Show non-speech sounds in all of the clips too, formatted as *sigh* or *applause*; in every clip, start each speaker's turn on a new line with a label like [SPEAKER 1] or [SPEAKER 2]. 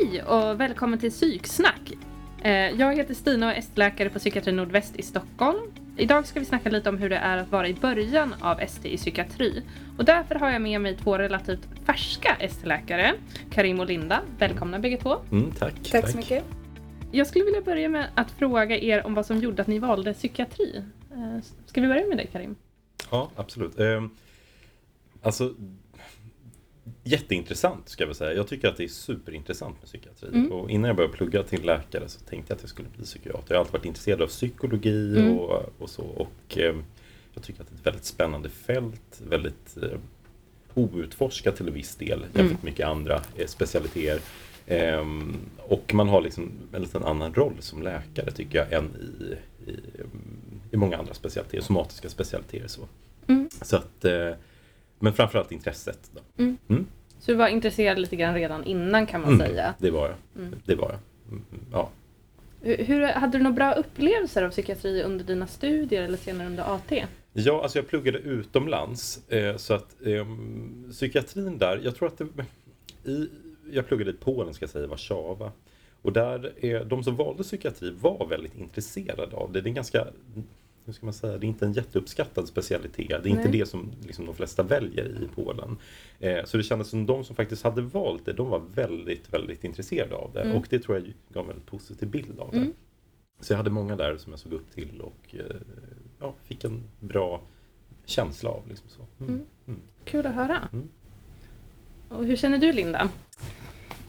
[SPEAKER 1] Hej och välkommen till Psyksnack. Eh, Jag heter Stina och är ST-läkare på Psykiatri Nordväst i Stockholm. Idag ska vi snacka lite om hur det är att vara i början av ST i psykiatri. Och därför har jag med mig två relativt färska ST-läkare, Karim och Linda. Välkomna bägge två.
[SPEAKER 2] Mm, tack.
[SPEAKER 3] Tack så mycket.
[SPEAKER 1] Jag skulle vilja börja med att fråga er om vad som gjorde att ni valde psykiatri. Eh, Ska vi börja med dig Karim?
[SPEAKER 2] Ja, absolut. Ehm, alltså, jätteintressant ska jag väl säga. Jag tycker att det är superintressant med psykiatri.
[SPEAKER 1] Mm.
[SPEAKER 2] Och innan jag började plugga till läkare så tänkte jag att jag skulle bli psykiater. Jag har alltid varit intresserad av psykologi
[SPEAKER 1] Mm.
[SPEAKER 2] och, och så. Och ehm, jag tycker att det är ett väldigt spännande fält. Väldigt eh, outforskat till en viss del jämfört med
[SPEAKER 1] Mm.
[SPEAKER 2] mycket andra eh, specialiteter. Ehm, och man har liksom en liten annan roll som läkare tycker jag än i, i, i många andra specialiteter, somatiska specialiteter. Så,
[SPEAKER 1] Mm.
[SPEAKER 2] så att, eh, men framförallt intresset. Då.
[SPEAKER 1] Mm.
[SPEAKER 2] Mm.
[SPEAKER 1] Så du var intresserad lite grann redan innan kan man
[SPEAKER 2] Mm.
[SPEAKER 1] säga.
[SPEAKER 2] Det var jag.
[SPEAKER 1] Mm.
[SPEAKER 2] Det var jag. Mm, ja.
[SPEAKER 1] Hur, hur, hade du några bra upplevelser av psykiatri under dina studier eller senare under AT?
[SPEAKER 2] Ja, alltså jag pluggade utomlands. Eh, så att eh, psykiatrin där, jag tror att det... I, jag pluggade i Polen ska jag säga, Warszawa. Och där, är, de som valde psykiatri var väldigt intresserade av det. Det är ganska, hur ska man säga, det är inte en jätteuppskattad specialitet. Det är inte
[SPEAKER 1] Nej.
[SPEAKER 2] det som liksom, de flesta väljer i Polen. Eh, så det kändes som de som faktiskt hade valt det, de var väldigt, väldigt intresserade av det.
[SPEAKER 1] Mm.
[SPEAKER 2] Och det tror jag gav en väldigt positiv bild av det.
[SPEAKER 1] Mm.
[SPEAKER 2] Så jag hade många där som jag såg upp till och eh, ja, fick en bra känsla av. Liksom så. Mm.
[SPEAKER 1] Mm.
[SPEAKER 2] Mm.
[SPEAKER 1] Kul att höra.
[SPEAKER 2] Mm.
[SPEAKER 1] Och hur känner du Linda?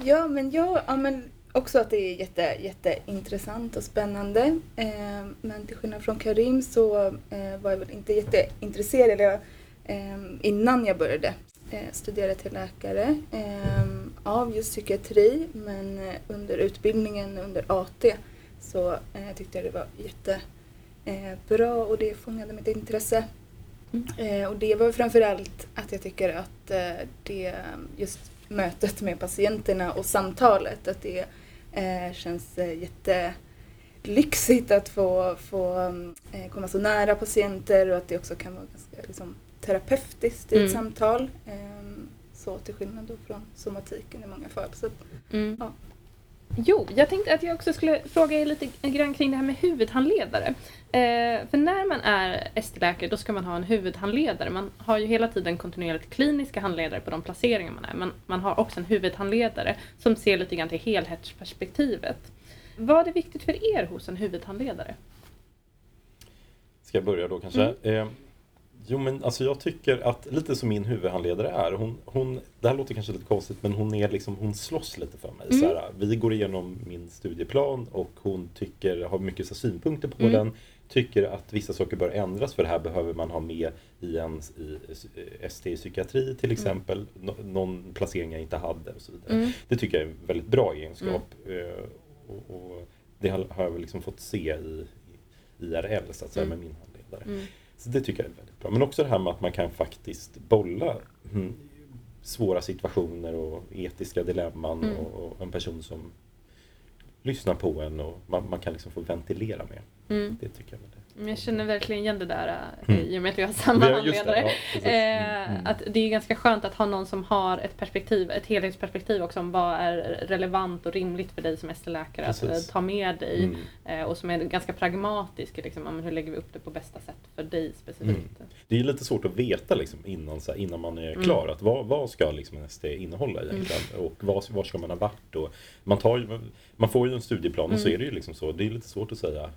[SPEAKER 3] Ja, men jag, ja, men också att det är jätte, jätteintressant och spännande. Eh, men till skillnad från Karim så eh, var jag väl inte jätteintresserad jag, eh, innan jag började eh, studera till läkare eh, av just psykiatri. Men eh, under utbildningen, under AT, så tyckte jag det var jättebra bra och det fångade mitt intresse.
[SPEAKER 1] Mm.
[SPEAKER 3] Och det var framförallt att jag tycker att det just mötet med patienterna och samtalet, att det eh, känns eh, jättelyxigt att få, få eh, komma så nära patienter och att det också kan vara ganska liksom, terapeutiskt i
[SPEAKER 1] Mm.
[SPEAKER 3] ett samtal. Eh, så till skillnad då från somatiken i många fall. Så,
[SPEAKER 1] Mm.
[SPEAKER 3] Ja.
[SPEAKER 1] Jo, jag tänkte att jag också skulle fråga er lite grann kring det här med huvudhandledare. Eh, för när man är ST-läkare då ska man ha en huvudhandledare. Man har ju hela tiden kontinuerligt kliniska handledare på de placeringar man är. Men man har också en huvudhandledare som ser lite grann till helhetsperspektivet. Vad är viktigt för er hos en huvudhandledare?
[SPEAKER 2] Ska jag börja då kanske?
[SPEAKER 1] Mm.
[SPEAKER 2] Eh, jo men alltså jag tycker att lite som min huvudhandledare är, hon, hon, det här låter kanske lite konstigt men hon är liksom, hon slåss lite för mig.
[SPEAKER 1] Mm.
[SPEAKER 2] Så här, vi går igenom min studieplan och hon tycker, har mycket så, synpunkter på
[SPEAKER 1] Mm.
[SPEAKER 2] den. Tycker att vissa saker bör ändras för det här behöver man ha med i en i, ST i psykiatri till exempel. Nå, någon placering jag inte hade och så vidare.
[SPEAKER 1] Mm.
[SPEAKER 2] Det tycker jag är en väldigt bra egenskap. Eh, Och, och det har jag väl liksom fått se i, i IRL så att säga
[SPEAKER 1] Mm.
[SPEAKER 2] med min handledare. Så det tycker jag är väldigt bra. Men också det här med att man kan faktiskt bolla mm, svåra situationer och etiska dilemman
[SPEAKER 1] Mm.
[SPEAKER 2] och, och en person som lyssnar på en och man, man kan liksom få ventilera med.
[SPEAKER 1] Mm.
[SPEAKER 2] Det tycker jag är väldigt
[SPEAKER 1] Jag känner verkligen igen det där eh,
[SPEAKER 2] Mm.
[SPEAKER 1] i och med att vi har samma
[SPEAKER 2] Ja, just det.
[SPEAKER 1] handledare.
[SPEAKER 2] Ja.
[SPEAKER 1] Eh,
[SPEAKER 2] Mm, mm.
[SPEAKER 1] Att det är ganska skönt att ha någon som har ett perspektiv, ett helhetsperspektiv också om vad är relevant och rimligt för dig som ST-läkare att eh, ta med dig.
[SPEAKER 2] Mm.
[SPEAKER 1] Och som är ganska pragmatisk, liksom, hur lägger vi upp det på bästa sätt för dig specifikt.
[SPEAKER 2] Det är lite svårt att veta liksom, innan, så här, innan man är
[SPEAKER 1] Mm.
[SPEAKER 2] klar. Att vad, vad ska liksom, en ST innehålla egentligen? Och vad, var ska man ha varit? Och man, tar man får ju en studieplan och så
[SPEAKER 1] Mm.
[SPEAKER 2] är det ju liksom så. Det är lite svårt att säga.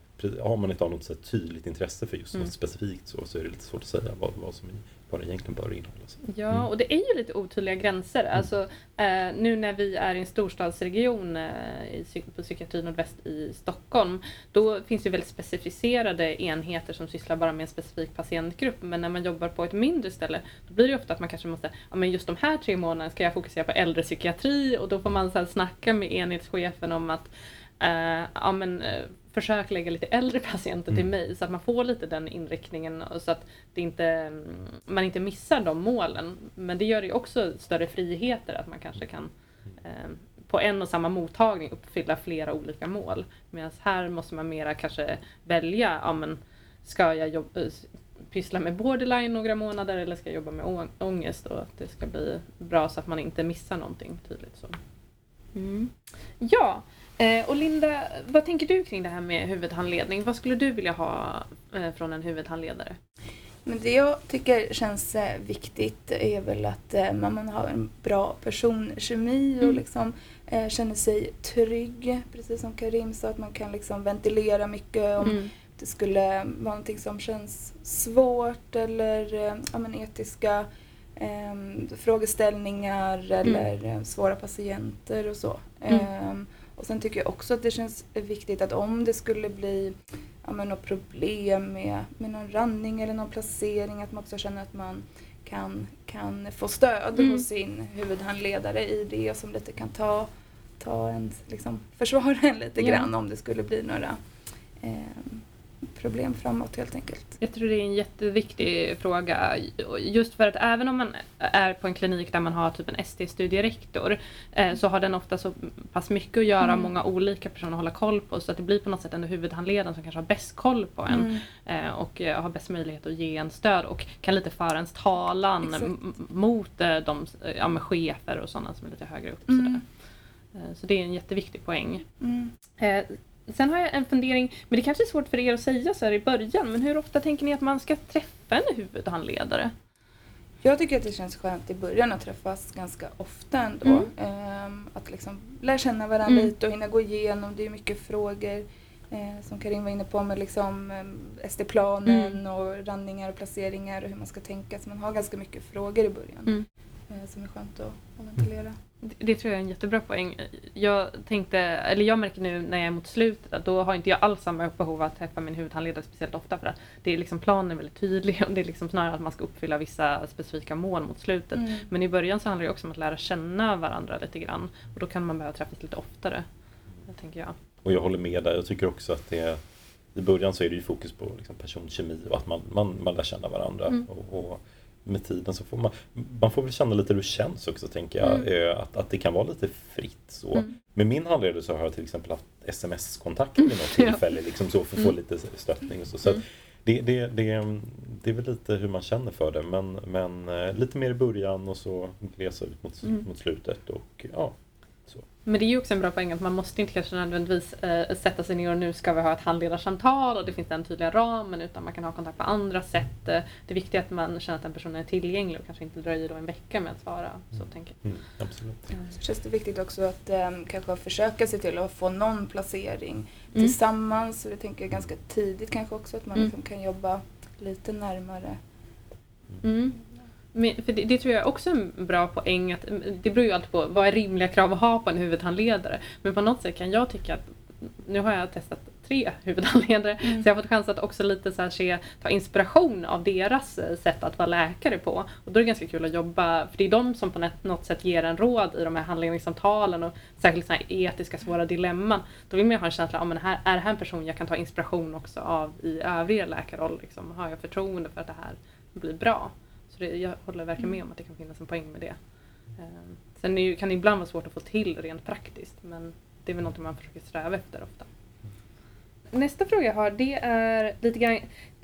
[SPEAKER 2] Har man inte har något så här, tydligt intresse för just
[SPEAKER 1] Mm.
[SPEAKER 2] något specifikt så, så är det lite svårt att säga vad, vad som vad det egentligen bör innehålla. Så.
[SPEAKER 1] Ja,
[SPEAKER 2] Mm.
[SPEAKER 1] och det är ju lite otydliga gränser. Alltså, eh, nu när vi är i en storstadsregion eh, i, på psykiatri nordväst i Stockholm, då finns det väldigt specificerade enheter som sysslar bara med en specifik patientgrupp. Men när man jobbar på ett mindre ställe, då blir det ofta att man kanske måste, ja men just de här tre månaderna ska jag fokusera på äldrepsykiatri och då får man så här snacka med enhetschefen om att eh, ja men eh, försök lägga lite äldre patienter till
[SPEAKER 2] Mm.
[SPEAKER 1] mig så att man får lite den inriktningen och så att det inte, mm, man inte missar de målen. Men det gör det ju också större friheter att man kanske kan eh, på en och samma mottagning uppfylla flera olika mål. Medan här måste man mera kanske välja, ja men ska jag jobba, pyssla med borderline några månader eller ska jag jobba med ångest och att det ska bli bra så att man inte missar någonting tydligt så. Mm. Ja, eh, och Linda, vad tänker du kring det här med huvudhandledning? Vad skulle du vilja ha eh, från en huvudhandledare?
[SPEAKER 3] Men det jag tycker känns eh, viktigt är väl att eh, man har en bra personkemi och
[SPEAKER 1] Mm.
[SPEAKER 3] liksom eh, känner sig trygg. Precis som Karim sa, att man kan liksom ventilera mycket om
[SPEAKER 1] Mm.
[SPEAKER 3] det skulle vara någonting som känns svårt eller ja, men etiska eh, frågeställningar eller eh, svåra patienter och så. Och sen tycker jag också att det känns viktigt att om det skulle bli ja, men något problem med, med någon randning eller någon placering att man också känner att man kan, kan få stöd
[SPEAKER 1] Mm.
[SPEAKER 3] hos sin huvudhandledare i det som lite kan ta, ta en, liksom, försvara en lite
[SPEAKER 1] Ja.
[SPEAKER 3] grann om det skulle bli några eh, problem framåt helt enkelt.
[SPEAKER 1] Jag tror det är en jätteviktig fråga. Just för att även om man är på en klinik där man har typ en ST-studierektor eh, så har den ofta så pass mycket att göra,
[SPEAKER 3] Mm.
[SPEAKER 1] många olika personer att hålla koll på så att det blir på något sätt ändå huvudhandledaren som kanske har bäst koll på en
[SPEAKER 3] Mm.
[SPEAKER 1] eh, och eh, har bäst möjlighet att ge en stöd och kan lite föra ens talan
[SPEAKER 3] Exakt.
[SPEAKER 1] mot de ja, chefer och sådana som är lite högre upp.
[SPEAKER 3] Mm.
[SPEAKER 1] Så det är en jätteviktig poäng.
[SPEAKER 3] Mm.
[SPEAKER 1] Sen har jag en fundering, men det kanske är svårt för er att säga så här i början, men hur ofta tänker ni att man ska träffa en huvudhandledare?
[SPEAKER 3] Jag tycker att det känns skönt i början att träffas ganska ofta ändå.
[SPEAKER 1] Mm.
[SPEAKER 3] Ehm, att liksom lära känna varandra
[SPEAKER 1] Mm.
[SPEAKER 3] lite och hinna gå igenom. Det är mycket frågor eh, som Karin var inne på med liksom, eh, SD-planen
[SPEAKER 1] Mm.
[SPEAKER 3] och randningar och placeringar och hur man ska tänka. Så man har ganska mycket frågor i början
[SPEAKER 1] Mm.
[SPEAKER 3] Eh, som är skönt att, att ventilera.
[SPEAKER 1] Det, det tror jag är en jättebra poäng. Jag tänkte, eller jag märker nu när jag är mot slutet att då har inte jag alls samma behov av att träffa min huvudhandledare speciellt ofta för att det är liksom planen är väldigt tydlig och det är liksom snarare att man ska uppfylla vissa specifika mål mot slutet.
[SPEAKER 3] Mm.
[SPEAKER 1] Men i början så handlar det också om att lära känna varandra lite grann och då kan man behöva träffas lite oftare. Det tänker jag.
[SPEAKER 2] Och jag håller med där. Jag tycker också att det i början så är det ju fokus på liksom personkemi och att man, man, man lär känna varandra.
[SPEAKER 1] Mm.
[SPEAKER 2] Och, och med tiden så får man, man får väl känna lite hur det känns också tänker jag.
[SPEAKER 1] Mm.
[SPEAKER 2] Eh, Att, att det kan vara lite fritt så.
[SPEAKER 1] Mm.
[SPEAKER 2] Med min handledare så har jag till exempel haft sms-kontakt vid något *laughs*
[SPEAKER 1] Ja.
[SPEAKER 2] tillfälle liksom så för att få
[SPEAKER 1] Mm.
[SPEAKER 2] lite stöttning och så. så
[SPEAKER 1] Mm.
[SPEAKER 2] det, det, det, det är väl lite hur man känner för det men, men eh, lite mer i början och så glesa ut mot,
[SPEAKER 1] Mm.
[SPEAKER 2] mot slutet och ja.
[SPEAKER 1] Men det är ju också en bra poäng att man måste inte kanske nödvändigtvis eh, sätta sig ner och nu ska vi ha ett handledarsamtal och det finns den tydliga ramen utan man kan ha kontakt på andra sätt. Eh, Det viktiga är att man känner att den personen är tillgänglig och kanske inte dröjer då en vecka med att svara. Så tänker
[SPEAKER 2] Mm, absolut.
[SPEAKER 1] jag.
[SPEAKER 3] Så känns det viktigt också att um, kanske försöka se till att få någon placering
[SPEAKER 1] Mm.
[SPEAKER 3] tillsammans. Så jag tänker ganska tidigt kanske också att man
[SPEAKER 1] Mm.
[SPEAKER 3] liksom kan jobba lite närmare.
[SPEAKER 1] Mm. Men, för det, det tror jag också är en bra poäng. Att, det beror ju alltid på vad är rimliga krav att ha på en huvudhandledare. Men på något sätt kan jag tycka att nu har jag testat tre huvudhandledare
[SPEAKER 3] Mm.
[SPEAKER 1] så jag har fått chans att också lite så se, ta inspiration av deras eh, sätt att vara läkare på. Och då är det ganska kul att jobba, för det är de som på något sätt ger en råd i de här handledningssamtalen och särskilt så här etiska svåra dilemman. Då vill man ju ha en känsla av, men här, är det här en person jag kan ta inspiration också av i övriga läkarroll? Liksom? Har jag förtroende för att det här blir bra? Så det, jag håller verkligen med om att det kan finnas en poäng med det. Ehm, sen är ju, kan det ibland vara svårt att få till rent praktiskt men det är väl något man försöker sträva efter ofta. Nästa fråga jag har det är lite grann,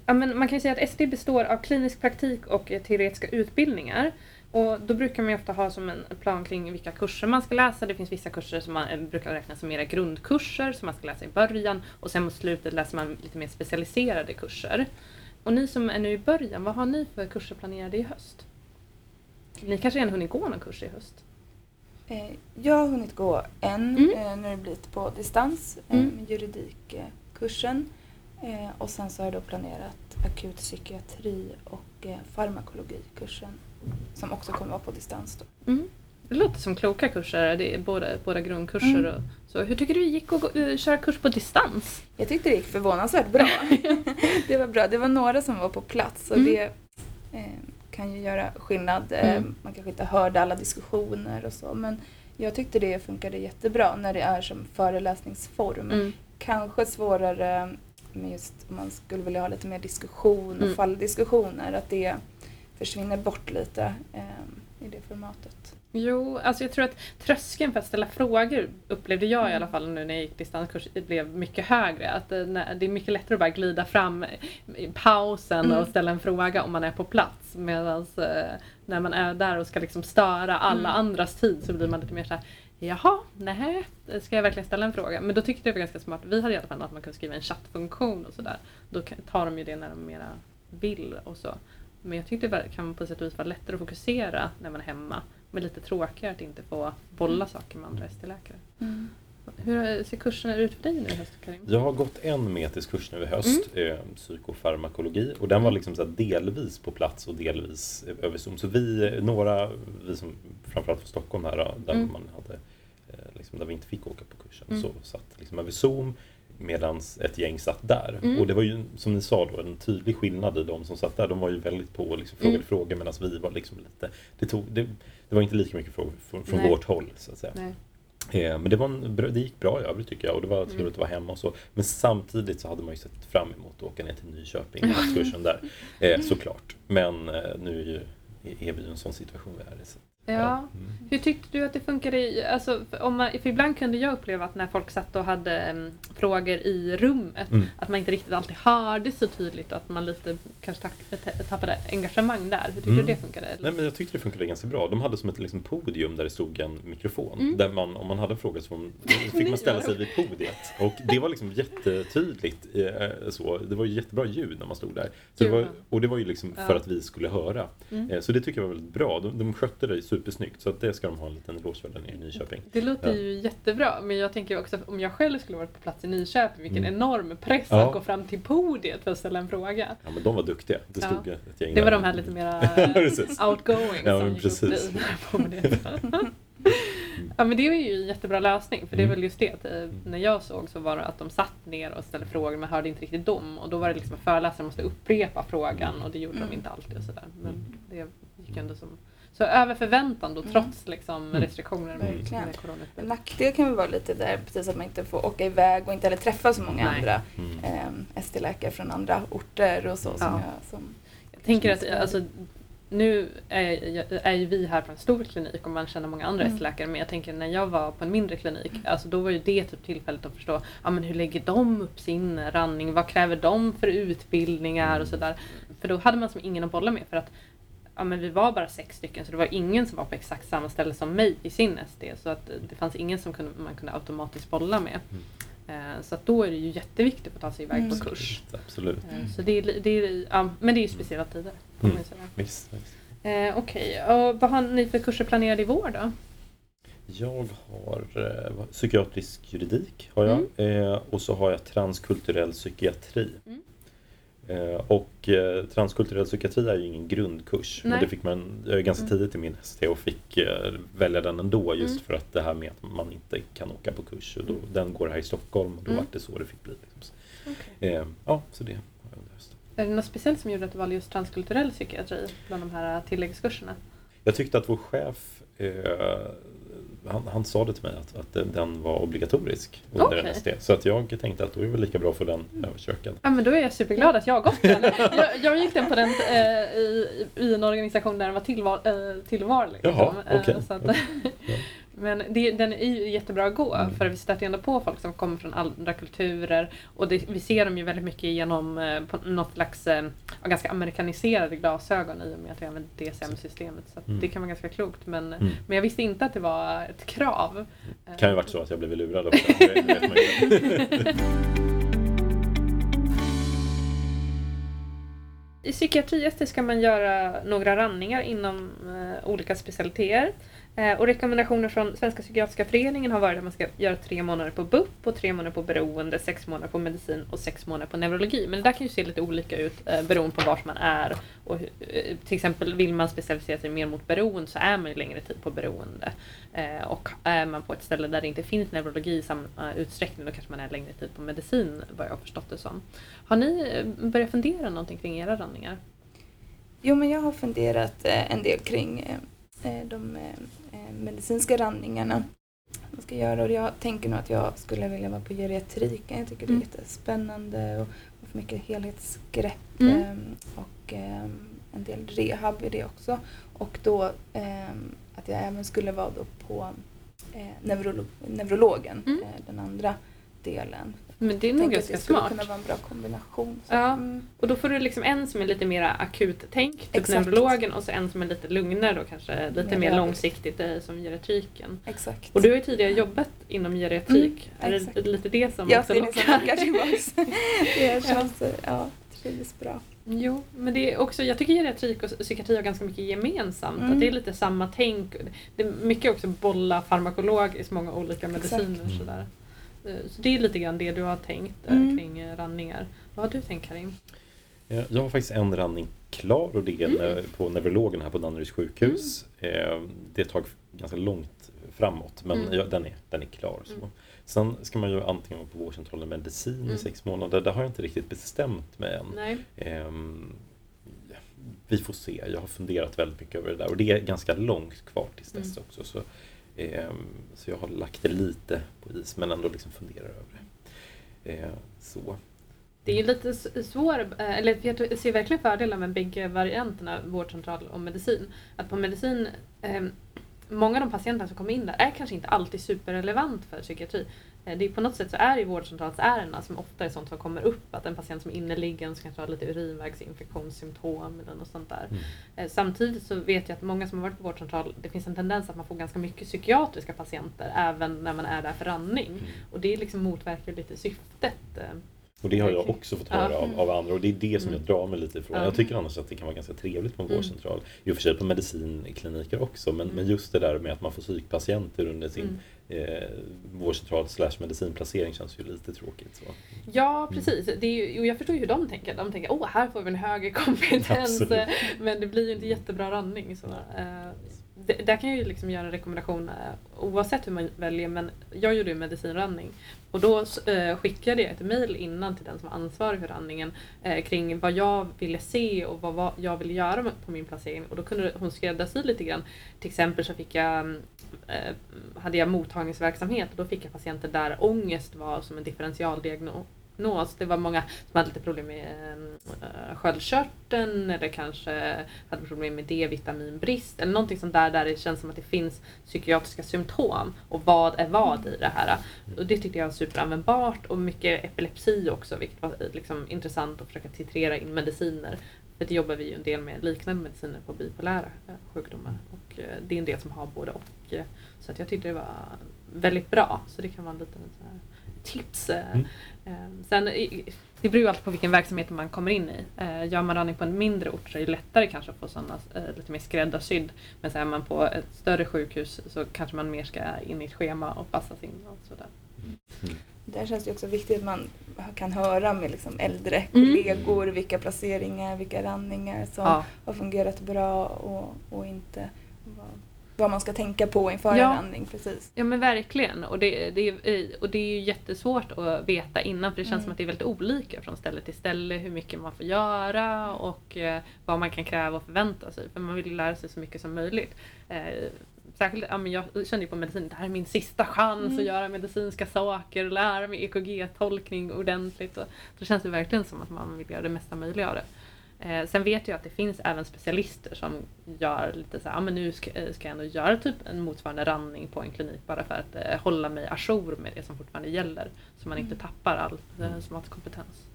[SPEAKER 1] ja, men man kan ju säga att SD består av klinisk praktik och teoretiska utbildningar. Och då brukar man ju ofta ha som en plan kring vilka kurser man ska läsa. Det finns vissa kurser som man eh, brukar räkna som mera grundkurser som man ska läsa i början och sen mot slutet läser man lite mer specialiserade kurser. Och ni som är nu i början, vad har ni för kurser planerade i höst? Ni kanske redan hunnit gå någon kurs i höst?
[SPEAKER 3] Eh, Jag har hunnit gå en,
[SPEAKER 1] Mm.
[SPEAKER 3] eh, nu har det blivit på distans, eh,
[SPEAKER 1] Mm.
[SPEAKER 3] juridikkursen. Och sen så har jag då planerat akut psykiatri och farmakologikursen som också kommer vara på distans då.
[SPEAKER 1] Mm. Det låter som kloka kurser, det är båda, båda grundkurser.
[SPEAKER 3] Mm.
[SPEAKER 1] Och, så hur tycker du det gick att gå, eh, köra kurs på distans?
[SPEAKER 3] Jag tyckte det gick förvånansvärt bra. *laughs* det var bra. Det var några som var på plats och
[SPEAKER 1] Mm.
[SPEAKER 3] det eh, kan ju göra skillnad. Eh,
[SPEAKER 1] Mm.
[SPEAKER 3] Man kanske inte hörde alla diskussioner och så men jag tyckte det funkade jättebra när det är som föreläsningsform.
[SPEAKER 1] Mm.
[SPEAKER 3] Kanske svårare med just om man skulle vilja ha lite mer diskussion och
[SPEAKER 1] Mm.
[SPEAKER 3] falldiskussioner att det försvinner bort lite eh, i det formatet.
[SPEAKER 1] Jo, alltså jag tror att tröskeln för att ställa frågor upplevde jag i
[SPEAKER 3] Mm.
[SPEAKER 1] alla fall nu när jag gick distanskurs blev mycket högre. Att eh, det är mycket lättare att bara glida fram i pausen
[SPEAKER 3] Mm.
[SPEAKER 1] och ställa en fråga om man är på plats. Medan när man är där och ska liksom störa alla
[SPEAKER 3] Mm.
[SPEAKER 1] andras tid så blir man lite mer så här Jaha, nej, ska jag verkligen ställa en fråga? Men då tyckte jag det var ganska smart. Vi hade i alla fall att man kunde skriva en chattfunktion och sådär. Då tar de ju det när de mera vill och så. Men jag tyckte det kan på sätt och vis vara lättare att fokusera när man är hemma. Men lite tråkigare att inte få bolla saker med andra ST-läkare.
[SPEAKER 3] Mm.
[SPEAKER 1] Hur ser kurserna ut för dig nu i höst Karim?
[SPEAKER 2] Jag har gått en metisk kurs nu i höst,
[SPEAKER 1] Mm.
[SPEAKER 2] eh, psykofarmakologi. Och den var liksom så här delvis på plats och delvis över Zoom. Så vi, några, vi som framförallt från Stockholm här, där,
[SPEAKER 1] Mm.
[SPEAKER 2] man hade, eh, liksom, där vi inte fick åka på kursen,
[SPEAKER 1] Mm.
[SPEAKER 2] så satt liksom över Zoom. Medan ett gäng satt där.
[SPEAKER 1] Mm.
[SPEAKER 2] Och det var ju som ni sa då en tydlig skillnad i de som satt där. De var ju väldigt på och liksom frågade
[SPEAKER 1] Mm.
[SPEAKER 2] frågor medan vi var liksom lite... Det, tog, det, det var inte lika mycket frågor från, från vårt håll så att säga. Eh, Men det, var en, det gick bra i övrigt tycker jag och det var trevligt
[SPEAKER 1] Mm.
[SPEAKER 2] att vara hemma och så. Men samtidigt så hade man ju sett fram emot att åka ner till Nyköping *laughs* och där. Eh, såklart. Men eh, nu är, ju, är vi i en sån situation vi är i. Så,
[SPEAKER 1] Ja.
[SPEAKER 2] Mm.
[SPEAKER 1] Hur tyckte du att det funkade? I, alltså, för om man, för ibland kunde jag uppleva att när folk satt och hade em, frågor i rummet
[SPEAKER 2] Mm.
[SPEAKER 1] att man inte riktigt alltid hörde så tydligt och att man lite kanske tappade engagemang där. Hur tyckte
[SPEAKER 2] Mm.
[SPEAKER 1] du det funkade?
[SPEAKER 2] Nej, men jag tyckte det funkade ganska bra. De hade som ett liksom, podium där det stod en mikrofon.
[SPEAKER 1] Mm.
[SPEAKER 2] Där man, om man hade frågor så *laughs* fick man ställa sig vid podiet. Och det var liksom jättetydligt. Eh, så. Det var ju jättebra ljud när man stod där. Så det var, och det var ju liksom för
[SPEAKER 1] Ja.
[SPEAKER 2] att vi skulle höra.
[SPEAKER 1] Mm.
[SPEAKER 2] Eh, så det tycker jag var väldigt bra. De, de skötte det supersnyggt. Så det ska de ha en liten eloge för där nere i Nyköping.
[SPEAKER 1] Det låter
[SPEAKER 2] Ja.
[SPEAKER 1] ju jättebra men jag tänker också om jag själv skulle varit på plats i Nyköping vilken
[SPEAKER 2] Mm.
[SPEAKER 1] enorm press
[SPEAKER 2] Ja.
[SPEAKER 1] att gå fram till podiet för att ställa en fråga.
[SPEAKER 2] Ja men de var duktiga. Det
[SPEAKER 1] Ja.
[SPEAKER 2] stod ett gäng
[SPEAKER 1] Det var
[SPEAKER 2] där.
[SPEAKER 1] de här lite mera *laughs*
[SPEAKER 2] Precis.
[SPEAKER 1] outgoing
[SPEAKER 2] Ja,
[SPEAKER 1] som
[SPEAKER 2] men
[SPEAKER 1] gick
[SPEAKER 2] precis.
[SPEAKER 1] upp podiet. *laughs* *laughs* Ja men det är ju en jättebra lösning för det är
[SPEAKER 2] Mm.
[SPEAKER 1] väl just det att eh, när jag såg så var det att de satt ner och ställde frågor men hörde inte riktigt dem och då var det liksom att föreläsaren måste upprepa frågan och det gjorde de
[SPEAKER 3] Mm.
[SPEAKER 1] inte alltid och sådär. Men
[SPEAKER 2] Mm.
[SPEAKER 1] det gick ändå som så över förväntan då
[SPEAKER 3] Mm.
[SPEAKER 1] trots liksom
[SPEAKER 2] Mm.
[SPEAKER 1] restriktioner med,
[SPEAKER 3] Verkligen.
[SPEAKER 1] med
[SPEAKER 3] En
[SPEAKER 1] coronautbrott.
[SPEAKER 3] nackdel kan väl vara lite där precis att man inte får åka iväg och inte heller träffa så många
[SPEAKER 1] Nej.
[SPEAKER 3] andra
[SPEAKER 2] Mm.
[SPEAKER 3] eh, ST-läkare från andra orter och så. Som
[SPEAKER 1] Ja.
[SPEAKER 3] jag, som,
[SPEAKER 1] Jag tänker att alltså, nu är, är ju vi här på en stor klinik och man känner många andra
[SPEAKER 3] Mm.
[SPEAKER 1] ST-läkare men jag tänker när jag var på en mindre klinik, alltså då var ju det typ tillfället att förstå ja, men hur lägger de upp sin ranning, vad kräver de för utbildningar och sådär. För då hade man som ingen att bolla med för att ja, men vi var bara sex stycken så det var ingen som var på exakt samma ställe som mig i sin SD så att det fanns ingen som kunde, man kunde automatiskt bolla med. Eh, Så att då är det ju jätteviktigt att ta sig iväg
[SPEAKER 3] Mm.
[SPEAKER 1] på kurs.
[SPEAKER 2] Absolut.
[SPEAKER 1] Eh, Så det är, det är, ja, men det är ju speciella tider.
[SPEAKER 2] Mm.
[SPEAKER 1] ju säga.
[SPEAKER 2] Visst, visst.
[SPEAKER 1] Eh, Okej, och vad har ni för kurser planerade i vår då?
[SPEAKER 2] Jag har eh, psykiatrisk juridik har jag eh, och så har jag transkulturell psykiatri.
[SPEAKER 1] Mm.
[SPEAKER 2] Eh, och eh, transkulturell psykiatri är ju ingen grundkurs. Men
[SPEAKER 1] Nej.
[SPEAKER 2] det fick man ganska
[SPEAKER 1] Mm.
[SPEAKER 2] tidigt i min ST och fick eh, välja den ändå just
[SPEAKER 1] Mm.
[SPEAKER 2] för att det här med att man inte kan åka på kurs. Och då, Den går här i Stockholm och då
[SPEAKER 1] Mm.
[SPEAKER 2] var det så det fick bli. Liksom.
[SPEAKER 1] Okay.
[SPEAKER 2] eh, ja, så det.
[SPEAKER 1] Är det något speciellt som gjorde att du valde just transkulturell psykiatri bland de här tilläggskurserna?
[SPEAKER 2] Jag tyckte att vår chef eh, han, han sa det till mig att, att den- var obligatorisk under
[SPEAKER 1] Okej.
[SPEAKER 2] en ST. Så att jag tänkte att då är det väl lika bra för den översökad.
[SPEAKER 1] Ja men då är jag superglad att jag har gått den. Jag, jag gick den på den eh, i, i en organisation där den var tillval, eh, tillval liksom.
[SPEAKER 2] Jaha,
[SPEAKER 1] Eh,
[SPEAKER 2] okej.
[SPEAKER 1] så att,
[SPEAKER 2] Ja.
[SPEAKER 1] Men det, den är ju jättebra att gå
[SPEAKER 2] Mm.
[SPEAKER 1] för vi stöter ju ändå på folk som kommer från andra kulturer och det, vi ser dem ju väldigt mycket genom eh, på något slags eh, ganska amerikaniserade glasögon i och med att vi använder DSM-systemet. Så
[SPEAKER 2] Mm.
[SPEAKER 1] det kan vara ganska klokt men,
[SPEAKER 2] Mm.
[SPEAKER 1] men jag visste inte att det var ett krav.
[SPEAKER 2] Det kan ju varit så att jag blev lurad också. *laughs*
[SPEAKER 1] I psykiatri ska man göra några randningar inom eh, olika specialiteter. Eh, och rekommendationer från Svenska Psykiatriska Föreningen har varit att man ska göra tre månader på BUP och tre månader på beroende, sex månader på medicin och sex månader på neurologi. Men det där kan ju se lite olika ut eh, beroende på var man är. Och, eh, till exempel vill man specialisera sig mer mot beroende så är man ju längre tid på beroende. Eh, och är man på ett ställe där det inte finns neurologi i samma eh, utsträckning då kanske man är längre tid på medicin vad jag har förstått det som. Har ni eh, börjat fundera någonting kring era randningar?
[SPEAKER 3] Jo, men jag har funderat en del kring eh, de eh, eh, medicinska randningarna man ska göra och jag tänker nog att jag skulle vilja vara på geriatriken. Jag tycker det är
[SPEAKER 1] Mm.
[SPEAKER 3] jättespännande och och för mycket helhetsgrepp
[SPEAKER 1] Mm.
[SPEAKER 3] eh, och eh, en del rehab i det också. Och då eh, att jag även skulle vara då på eh, neurolo- neurologen,
[SPEAKER 1] Mm.
[SPEAKER 3] eh, den andra delen.
[SPEAKER 1] Men det är nog ganska
[SPEAKER 3] det skulle
[SPEAKER 1] smart.
[SPEAKER 3] kunna vara en bra kombination. Så.
[SPEAKER 1] Ja.
[SPEAKER 3] Mm,
[SPEAKER 1] Och då får du liksom en som är lite mer akut-tänk, typ
[SPEAKER 3] Exakt.
[SPEAKER 1] neurologen, och så en som är lite lugnare och kanske lite
[SPEAKER 3] Mer
[SPEAKER 1] mer långsiktigt eh, som geriatriken.
[SPEAKER 3] exakt.
[SPEAKER 1] Och du har ju tidigare jobbat inom geriatrik.
[SPEAKER 3] Mm,
[SPEAKER 1] är
[SPEAKER 3] exakt.
[SPEAKER 1] det lite det som
[SPEAKER 3] jag
[SPEAKER 1] också
[SPEAKER 3] ser det som
[SPEAKER 1] lockar?
[SPEAKER 3] lockar tillbaks. *laughs* det känns, ja, trivs bra.
[SPEAKER 1] Jo, men det är också, jag tycker geriatrik och psykiatri har ganska mycket gemensamt.
[SPEAKER 3] Mm.
[SPEAKER 1] Att det är lite samma tänk. Det är mycket också bolla farmakologiskt, många olika
[SPEAKER 3] Exakt.
[SPEAKER 1] mediciner.
[SPEAKER 2] Mm.
[SPEAKER 1] Sådär. Eh, Så det är lite grann det du har tänkt
[SPEAKER 3] Mm.
[SPEAKER 1] kring eh, ranningar. Vad har du tänkt Karin?
[SPEAKER 2] Eh, Jag har faktiskt en ranning klar och det är
[SPEAKER 1] Mm.
[SPEAKER 2] mm. på neurologen här på Danderyds sjukhus. Eh, Det tag ganska långt framåt men
[SPEAKER 1] Mm.
[SPEAKER 2] ja, den, är, den är klar. Så.
[SPEAKER 1] Mm.
[SPEAKER 2] Sen ska man ju antingen vara på vårdcentralen medicin
[SPEAKER 1] Mm.
[SPEAKER 2] i sex månader. Det har jag inte riktigt bestämt mig än.
[SPEAKER 1] Nej.
[SPEAKER 2] Ehm, vi får se. Jag har funderat väldigt mycket över det där och det är ganska långt kvar tills dess
[SPEAKER 1] Mm.
[SPEAKER 2] också. Så, Ehm, så jag har lagt det lite på is men ändå liksom funderar över det. Ehm, så.
[SPEAKER 1] Det är ju lite svår, eh, eller jag ser verkligen fördelar med bägge varianterna, vårdcentral och medicin. Att på medicin, ehm, många av de patienterna som kommer in där är kanske inte alltid superrelevant för psykiatri. Eh, Det är på något sätt så är det vårdcentralsärendena som ofta är sånt som kommer upp. Att en patient som är inneliggande som kanske har lite urinvägsinfektionssymptom eller något sånt där.
[SPEAKER 2] Mm.
[SPEAKER 1] Eh, Samtidigt så vet jag att många som har varit på vårdcentral, det finns en tendens att man får ganska mycket psykiatriska patienter även när man är där för ranning.
[SPEAKER 2] Mm.
[SPEAKER 1] Och det liksom motverkar lite syftet. eh.
[SPEAKER 2] Och det har jag också fått
[SPEAKER 1] Ja.
[SPEAKER 2] höra av, av andra och det är det som
[SPEAKER 1] Mm.
[SPEAKER 2] jag drar mig lite ifrån.
[SPEAKER 1] Ja.
[SPEAKER 2] Jag tycker annars att det kan vara ganska trevligt på en
[SPEAKER 1] Mm.
[SPEAKER 2] vårdcentral. I och för sig på medicinkliniker också men,
[SPEAKER 1] Mm.
[SPEAKER 2] men just det där med att man får psykpatienter under sin
[SPEAKER 1] Mm.
[SPEAKER 2] Eh, vårdcentral slash medicinplacering känns ju lite tråkigt. Så.
[SPEAKER 1] Ja precis, det är ju, och jag förstår ju hur de tänker. De tänker åh här får vi en högre kompetens
[SPEAKER 2] Absolut. *laughs*
[SPEAKER 1] men det blir ju inte jättebra randning. Så, eh, det, där kan jag ju liksom göra en rekommendation eh, oavsett hur man väljer men jag gjorde ju medicinrandning och då eh, skickade jag ett mail innan till den som var ansvarig för randningen eh, kring vad jag ville se och vad, vad jag ville göra på min placering och då kunde hon skräddarsy lite grann. Till exempel så fick jag mm, hade jag mottagningsverksamhet och då fick jag patienter där ångest var som en differentialdiagnos. Det var många som hade lite problem med äh, sköldkörteln eller kanske hade problem med D-vitaminbrist eller någonting sånt där där det känns som att det finns psykiatriska symptom och vad är vad i det här. Och det tyckte jag var superanvändbart och mycket epilepsi också vilket var liksom intressant att försöka titrera in mediciner. För det jobbar vi ju en del med liknande mediciner på bipolära eh, sjukdomar och eh, det är en del som har både och. Eh, Så att jag tyckte det var väldigt bra så det kan vara en liten sån här tips. eh.
[SPEAKER 2] Mm.
[SPEAKER 1] Eh, Sen, det beror ju alltid på vilken verksamhet man kommer in i. Eh, Gör man ranning på en mindre ort så är det lättare kanske att få sådana lite mer skräddarsydd. Men så är man på ett större sjukhus så kanske man mer ska in i ett schema och passas in och sådär.
[SPEAKER 3] Där känns det också viktigt att man kan höra med liksom äldre
[SPEAKER 1] Mm.
[SPEAKER 3] kollegor vilka placeringar, vilka randningar som
[SPEAKER 1] Ja.
[SPEAKER 3] har fungerat bra och, och inte vad, man ska tänka på inför
[SPEAKER 1] Ja.
[SPEAKER 3] en randning. Precis.
[SPEAKER 1] Ja men verkligen och det, det, är- och det är ju jättesvårt att veta innan för det känns
[SPEAKER 3] Mm.
[SPEAKER 1] som att det är väldigt olika från ställe till ställe hur mycket man får göra och eh, vad man kan kräva och förvänta sig för man vill ju lära sig så mycket som möjligt. Eh, särskilt, ja, men jag kände ju på medicin, det här är min sista chans
[SPEAKER 3] Mm.
[SPEAKER 1] att göra medicinska saker och lära mig EKG-tolkning ordentligt. Och, då känns det verkligen som att man vill göra det mesta möjliga av det. Eh, sen vet jag att det finns även specialister som gör lite så här, ah, men nu ska, eh, ska jag ändå göra typ en motsvarande randning på en klinik bara för att eh, hålla mig ajour med det som fortfarande gäller. Så man inte
[SPEAKER 3] Mm.
[SPEAKER 1] tappar all eh, somatkompetens.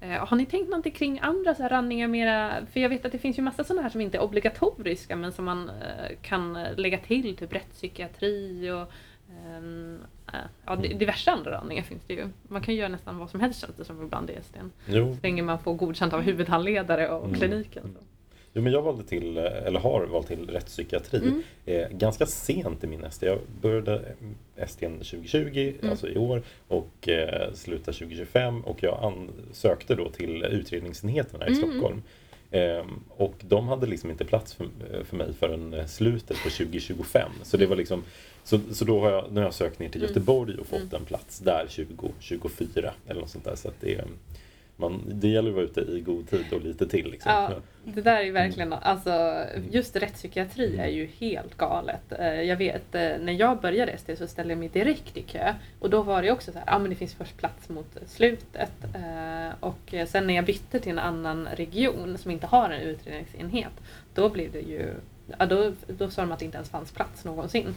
[SPEAKER 1] Eh, har ni tänkt någonting kring andra så här randningar mera? För jag vet att det finns ju massa sådana här som inte är obligatoriska men som man eh, kan eh, lägga till, typ rättspsykiatri och ja, di- diverse andra randningar finns det ju. Man kan göra nästan vad som helst känns det som ibland i STN.
[SPEAKER 2] Jo,
[SPEAKER 1] Så länge man får godkänt av huvudhandledare och
[SPEAKER 2] Mm.
[SPEAKER 1] kliniken. Så.
[SPEAKER 2] jo, men jag valde till, eller har valt till rättspsykiatri
[SPEAKER 1] Mm.
[SPEAKER 2] eh, ganska sent i min ST. Jag började STn 2020,
[SPEAKER 1] Mm.
[SPEAKER 2] alltså i år, och eh, slutade 2025 och jag ansökte då till utredningsenheten här i
[SPEAKER 1] Mm.
[SPEAKER 2] Stockholm. Ehm, och de hade liksom inte plats för, för mig förrän eh, slutet på 2025. Så det var liksom så, så då har jag, nu har jag sökt ner till
[SPEAKER 1] Mm.
[SPEAKER 2] Göteborg och fått
[SPEAKER 1] Mm.
[SPEAKER 2] en plats där 2024 eller något sånt där. Så att det, man, det gäller att vara ute i god tid och lite till. Liksom.
[SPEAKER 1] Ja, det där är ju verkligen, alltså just rättspsykiatri är ju helt galet. Eh, Jag vet eh, när jag började ST så ställde jag mig direkt i kö och då var det också så här, ja ah, men det finns först plats mot slutet. Eh, Och sen när jag bytte till en annan region som inte har en utredningsenhet, då blev det ju Ja, då, då sa de att det inte ens fanns plats någonsin.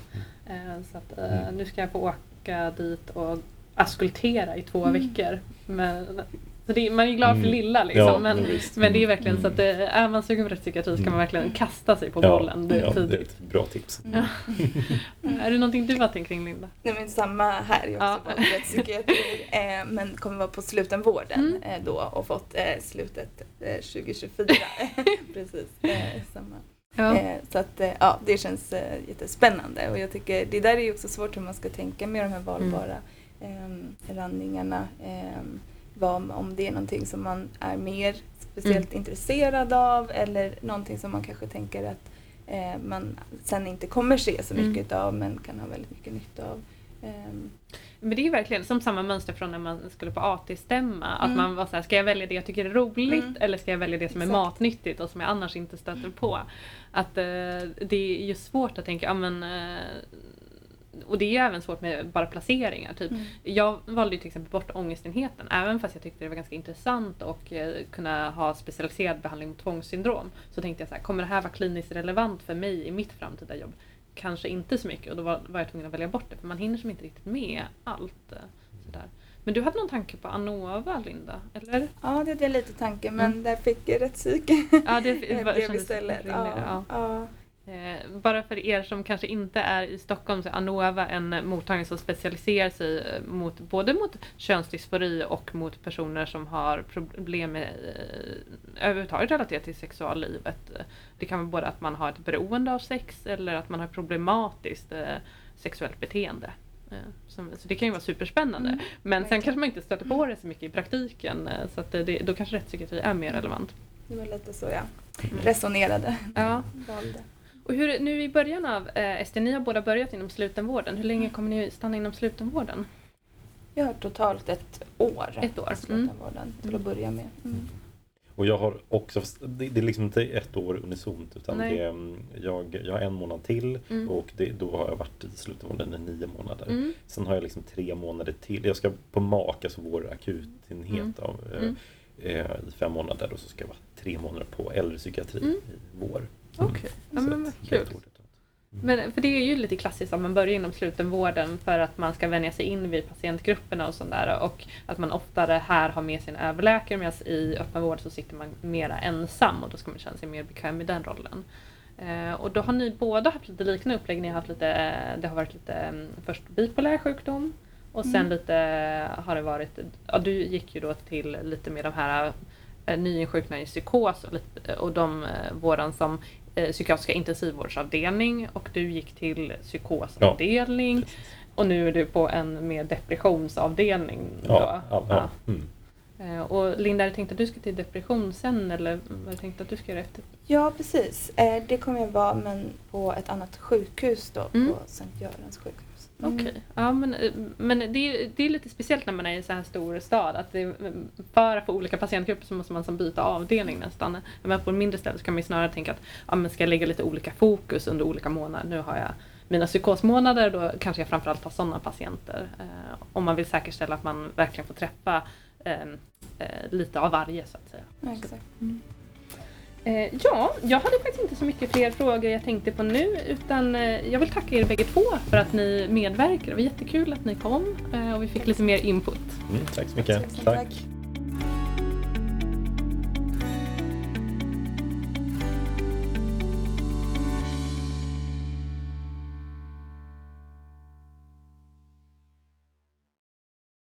[SPEAKER 1] Så att,
[SPEAKER 2] Mm.
[SPEAKER 1] nu ska jag få åka dit och askultera i två
[SPEAKER 3] Mm.
[SPEAKER 1] veckor. Men, så det, man är ju glad för
[SPEAKER 2] Mm.
[SPEAKER 1] lilla liksom.
[SPEAKER 2] Ja,
[SPEAKER 1] men,
[SPEAKER 2] men visst.
[SPEAKER 1] men det är verkligen
[SPEAKER 2] Mm.
[SPEAKER 1] så att det, är man sugen på rättspsykiatri ska man verkligen kasta sig på
[SPEAKER 2] Ja,
[SPEAKER 1] bollen det är
[SPEAKER 2] ja, det är
[SPEAKER 1] tidigt.
[SPEAKER 2] ett bra tips.
[SPEAKER 3] Mm. *laughs*
[SPEAKER 1] Är det någonting du har tänkt kring Linda?
[SPEAKER 3] Nej men samma här, jag har också
[SPEAKER 1] Ja.
[SPEAKER 3] valt rättspsykiatri *laughs* eh, men kommer vara på slutenvården
[SPEAKER 1] Mm.
[SPEAKER 3] eh, då och fått eh, slutet eh, 2024. *laughs* Precis, eh, samma.
[SPEAKER 1] Ja.
[SPEAKER 3] Eh, så att eh, ja, det känns eh, jättespännande och jag tycker det där är ju också svårt hur man ska tänka med de här valbara
[SPEAKER 1] Mm.
[SPEAKER 3] eh, landningarna. Vad, om det är någonting som man är mer speciellt intresserad av eller någonting som man kanske tänker att eh, man sen inte kommer se så
[SPEAKER 1] Mm.
[SPEAKER 3] mycket av men kan ha väldigt mycket nytta av. Ehm,
[SPEAKER 1] Men det är verkligen som samma mönster från när man skulle på AT-stämma. Att
[SPEAKER 3] Mm.
[SPEAKER 1] man var så här, ska jag välja det jag tycker är roligt
[SPEAKER 3] Mm.
[SPEAKER 1] eller ska jag välja det som är
[SPEAKER 3] Exakt.
[SPEAKER 1] matnyttigt och som jag annars inte stöter på. Att eh, det är ju svårt att tänka, ja men eh, och det är ju även svårt med bara placeringar. Typ.
[SPEAKER 3] Mm.
[SPEAKER 1] Jag valde ju till exempel bort ångestenheten även fast jag tyckte det var ganska intressant och eh, kunna ha specialiserad behandling mot tvångssyndrom. Så tänkte jag så här, kommer det här vara kliniskt relevant för mig i mitt framtida jobb? Kanske inte så mycket och då var, var jag tvungen att välja bort det för man hinner som inte riktigt med allt. eh, Sådär. Men du hade någon tanke på Anova Linda? Eller?
[SPEAKER 3] Ja, det hade jag lite tanke men
[SPEAKER 1] Mm.
[SPEAKER 3] där fick jag rätt psyk.
[SPEAKER 1] Ja, det *laughs*
[SPEAKER 3] Jag
[SPEAKER 1] var-
[SPEAKER 3] blev istället.
[SPEAKER 1] rimligare,
[SPEAKER 3] Ja, ja.
[SPEAKER 1] Eh, bara för er som kanske inte är i Stockholm så är Anova en mottagning som specialiserar sig eh, mot, både mot könsdysfori och mot personer som har problem med eh, överhuvudtaget relaterat till sexuallivet. Det kan vara både att man har ett beroende av sex eller att man har problematiskt sexuellt beteende. Som, så det kan ju vara superspännande.
[SPEAKER 3] Mm,
[SPEAKER 1] Men sen kanske man inte stöter på det så mycket i praktiken så att det, då kanske rättspsykiatri är mer relevant.
[SPEAKER 3] Det var lite så jag
[SPEAKER 1] Mm.
[SPEAKER 3] resonerade.
[SPEAKER 1] Ja.
[SPEAKER 3] Valde.
[SPEAKER 1] Och hur, nu i början av eh, ST, ni har båda börjat inom slutenvården. Hur länge kommer ni stanna inom slutenvården?
[SPEAKER 3] Jag har totalt ett år.
[SPEAKER 1] Ett år,
[SPEAKER 3] i slutenvården till att börja med. Mm.
[SPEAKER 2] Och jag har också, det, det är liksom inte ett år unisont utan
[SPEAKER 1] Nej.
[SPEAKER 2] det mm, jag, jag har en månad till
[SPEAKER 1] Mm.
[SPEAKER 2] och det, då har jag varit i slutenvården i nio månader.
[SPEAKER 1] Mm.
[SPEAKER 2] Sen har jag liksom tre månader till. Jag ska på MAK, alltså vår akutenhet
[SPEAKER 1] Mm.
[SPEAKER 2] av, eh,
[SPEAKER 1] Mm.
[SPEAKER 2] eh, i fem månader och så ska jag vara tre månader på äldrepsykiatri
[SPEAKER 1] Mm.
[SPEAKER 2] i vår.
[SPEAKER 1] Okej, ja,
[SPEAKER 2] Så
[SPEAKER 1] men kul.
[SPEAKER 2] totalt.
[SPEAKER 1] Men, för det är ju lite klassiskt att man börjar inom slutenvården för att man ska vänja sig in vid patientgrupperna och sådär och att man oftare här har med sin överläkare medan i öppenvård så sitter man mera ensam och då ska man känna sig mer bekväm i den rollen. Eh, och då har ni båda haft lite liknande upplägg. Ni har haft lite, eh, det har varit lite mm, först bipolär sjukdom och sen
[SPEAKER 3] Mm.
[SPEAKER 1] lite eh, har det varit, ja du gick ju då till lite mer de här eh, nyinsjukna i psykos och, lite, och de, våran som eh, psykiatriska intensivvårdsavdelning och du gick till psykosavdelning och nu är du på en mer depressionsavdelning.
[SPEAKER 2] Ja,
[SPEAKER 1] då.
[SPEAKER 2] ja, ja. Mm.
[SPEAKER 1] Eh, Och Linda, är det tänkt att du ska till depression sen eller var det tänkt att du ska göra efter?
[SPEAKER 3] Ja, precis. Eh, det kommer jag vara men på ett annat sjukhus då,
[SPEAKER 1] Mm.
[SPEAKER 3] på Sankt Görans sjukhus. Mm.
[SPEAKER 1] Okej, ja, men, eh, men det, är, det är lite speciellt när man är i en så här stor stad. Att det, för att få olika patientgrupper så måste man som byta avdelning nästan. Men på en mindre ställe så kan man snarare tänka att ja, men ska jag lägga lite olika fokus under olika månader. Nu har jag mina psykosmånader, då kanske jag framförallt har sådana patienter. Eh, om man vill säkerställa att man verkligen får träffa eh, eh, lite av varje så att säga.
[SPEAKER 3] Ja, exakt.
[SPEAKER 1] Eh, ja, jag hade faktiskt inte så mycket fler frågor jag tänkte på nu utan eh, jag vill tacka er bägge två för att ni medverkar. Det var jättekul att ni kom eh, och vi fick lite mer input.
[SPEAKER 2] Mm, tack så mycket. Tack.
[SPEAKER 3] tack.